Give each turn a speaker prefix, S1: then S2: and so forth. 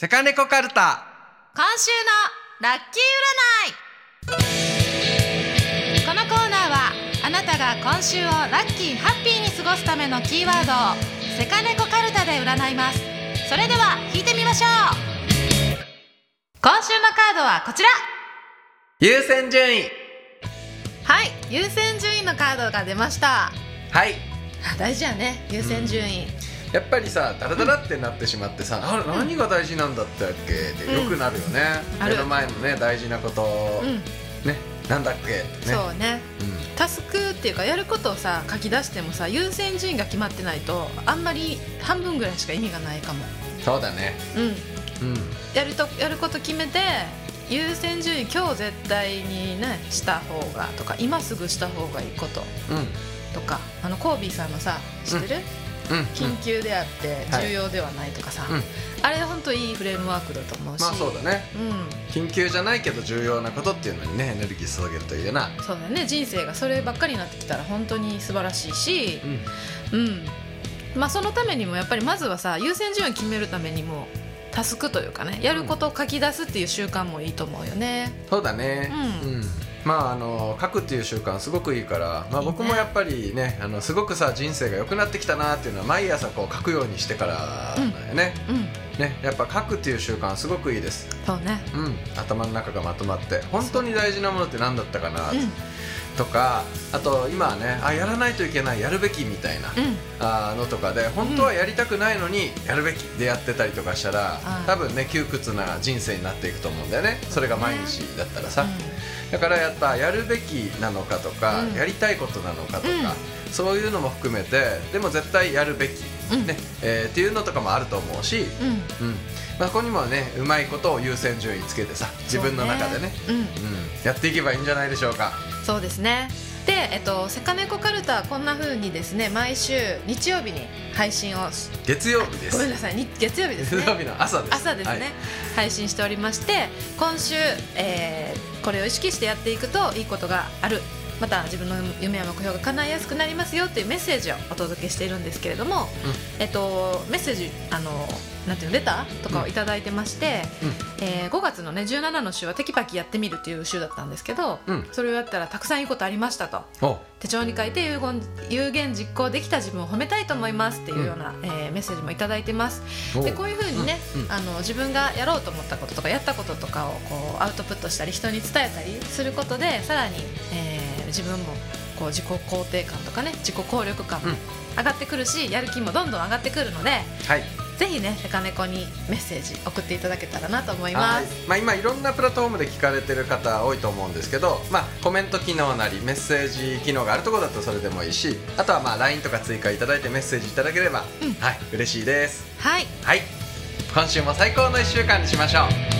S1: セカネコカルタ。
S2: 今週のラッキー占い。このコーナーはあなたが今週をラッキーハッピーに過ごすためのキーワードをセカネコカルタで占います。それでは引いてみましょう。今週のカードはこちら。
S1: 優先順位。
S2: はい。優先順位のカードが出ました。
S1: はい。
S2: あ 大事やね。優先順位、
S1: やっぱりさダラダラってなってしまってさ、あれ何が大事なんだったっけ？ってよくなるよね、
S2: ある。
S1: 目の前のね大事なこと、
S2: うん。
S1: ねなんだっけ？ってね。
S2: そうね。
S1: うん。
S2: タスクっていうかやることをさ書き出してもさ優先順位が決まってないとあんまり半分ぐらいしか意味がないかも。
S1: そうだね。
S2: うん。
S1: うん。
S2: やるとやること決めて優先順位今日絶対にねした方がとか今すぐした方がいいこと
S1: うん。
S2: とかあのコービーさんのさ知ってる、
S1: うん
S2: 緊急であって
S1: はい。
S2: 重要ではないとかさ、
S1: うん。
S2: あれ本当いいフレームワークだと思うし。
S1: まあそうだね。
S2: うん。
S1: 緊急じゃないけど重要なことっていうのにねエネルギー注げるといいよな。
S2: そうだよね。人生がそればっかりになってきたら本当に素晴らしいし。
S1: うん。
S2: うん。まあそのためにもやっぱりまずはさ優先順位を決めるためにもタスクというかねやることを書き出すっていう習慣もいいと思うよね。
S1: そうだね。
S2: うん
S1: まああの書くっていう習慣すごくいいから、まあ、僕もやっぱりねあのすごくさ人生が良くなってきたなっていうのは毎朝こう書くようにしてからだよね,、
S2: うん。
S1: ね。やっぱ書くっていう習慣すごくいいです。
S2: そうね。
S1: うん。頭の中がまとまって本当に大事なものって何だったかな、
S2: うん
S1: とかあと今はねあやらないといけないやるべきみたいな、
S2: うん。
S1: あのとかで本当はやりたくないのにやるべきでやってたりとかしたら、
S2: はい。
S1: 多分ね窮屈な人生になっていくと思うんだよね。それが毎日だったらさ、だからやっぱやるべきなのかとか、
S2: うん。
S1: やりたいことなのかとか、そういうのも含めてでも絶対やるべき、
S2: うん。
S1: ね。えーっていうのとかもあると思うし、
S2: うん。
S1: うん。まあ、ここにもねうまいことを優先順位つけてさ自分の中でね。
S2: うん。
S1: うん、やっていけばいいんじゃないでしょうか
S2: そうですね。で、えっと、セカネコカルタはこんな風にですね毎週日曜日に配信をし
S1: 月曜日です。
S2: ごめんなさいに月曜日ですね。
S1: 月曜日の朝です。
S2: 朝ですね、
S1: はい。
S2: 配信しておりまして今週、えーこれを意識してやっていくといいことがあるまた自分の夢や目標が叶いやすくなりますよというメッセージをお届けしているんですけれども、えっと、メッセージあのなんていうのレターとかをいただいてまして、えー5月のね17の週はテキパキやってみるっていう週だったんですけど、
S1: うん。
S2: それをやったらたくさんいいことありましたと。
S1: お
S2: 手帳に書いて有言有言実行できた自分を褒めたいと思いますっていうような、えーメッセージもいただいてます。
S1: お
S2: でこういうふうにね、
S1: うん。うん。
S2: あの自分がやろうと思ったこととかやったこととかをこうアウトプットしたり人に伝えたりすることでさらに、えー自分もこう自己肯定感とかね自己効力感上がってくるし、やる気もどんどん上がってくるので
S1: はい。
S2: ぜひねセカネコにメッセージ送っていただけたらなと思いま
S1: はい。
S2: す。
S1: まあ、今いろんなプラットフォームで聞かれてる方多いと思うんですけど、まあ、コメント機能なりメッセージ機能があるところだとそれでもいいしあとはまあ LINE とか追加いただいてメッセージいただければ、
S2: うん。
S1: はい。嬉しいです。
S2: はい。
S1: はい。今週も最高の1週間にしましょう